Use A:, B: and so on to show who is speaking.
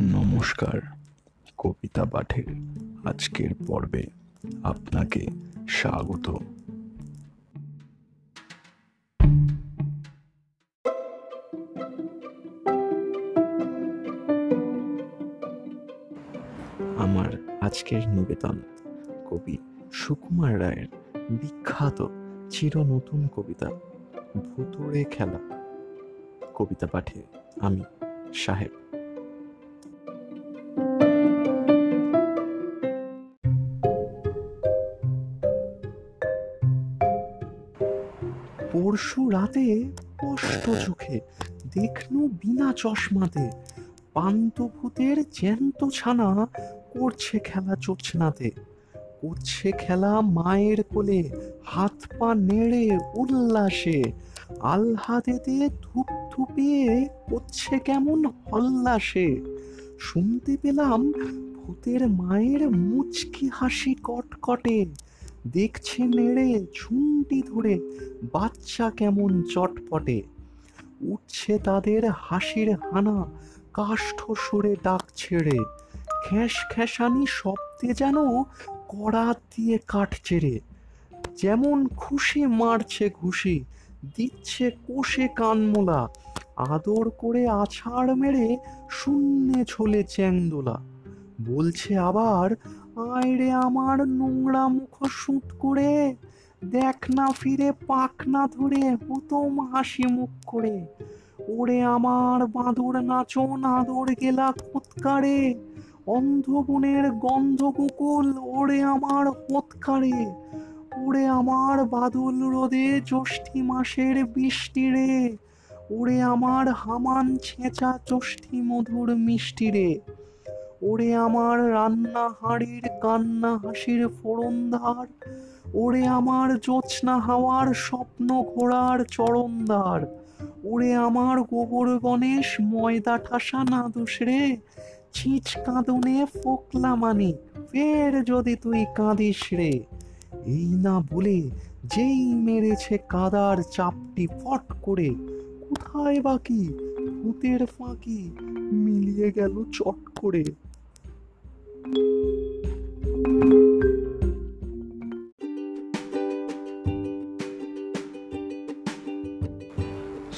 A: নমস্কার, কবিতা পাঠের আজকের পর্বে আপনাকে স্বাগত। আমার আজকের নিবেদন, কবি সুকুমার রায়ের বিখ্যাত চির নতুন কবিতা, ভুতুড়ে খেলা। কবিতা পাঠে আমি সাহেব পরশু রাতে স্পষ্ট চোখে দেখনু বিনা চশমাতে। পান্তভূতের জ্যান্ত ছানা করছে খেলা চোচনাতে করছে খেলা মায়ের কোলে, হাত পা নেড়ে উল্লাসে। আলহাদেতে ধূপ ধুপিয়ে করছে কেমন হল্লাসে। শুনতে পেলাম ভূতের মায়ের মুচকি হাসি কটকটে। দেখছে নেড়ে, ঝুমটি ধরে, বাচ্চা কেমন চটপটে। উঠছে তাদের হাসির হানা, কাষ্ঠ সরে ডাক ছেড়ে। খ্যাস খ্যাসানি শব্দে যেন কড়া দিয়ে কাঠ চেড়ে যেমন খুশি মারছে ঘুষি, দিচ্ছে কোষে কানমোলা। আদর করে আছাড় মেরে শূন্যে ছোলে চ্যাংদোলা। বলছে আবার আয় রে আমার নোংরা মুখ সুত করে, দেখ না ফিরে পাক না ধরে প্রথম হাসি মুখ করে। ওরে আমার বাঁদর নাচন আদর গেলা খুৎকারে অন্ধবনের গন্ধ কুকুল ওরে আমার হোৎকারে ওরে আমার বাদল রোদে জ্যৈষ্ঠী মাসের বৃষ্টি রে, ওরে আমার হামান ছেঁচা জ্যৈষ্ঠী মধুর মিষ্টি রে। ওরে আমার রান্না হাড়ির কান্না হাসির ফোড়ন ধার ওরে আমার জোৎস্না হাওয়ার স্বপ্ন ঘোড়ার চরণদার ওরে আমার গোবর গণেশ ময়দা ঠাসা না দোষ রে, ছিঁচ কাঁদনে ফোকলা মানি, ফের যদি তুই কাঁদিস রে। এই না বলে যেই মেরেছে কাদার চাপটি ফট করে, কোথায় বাকি ভূতের ফাঁকি মিলিয়ে গেল চট করে।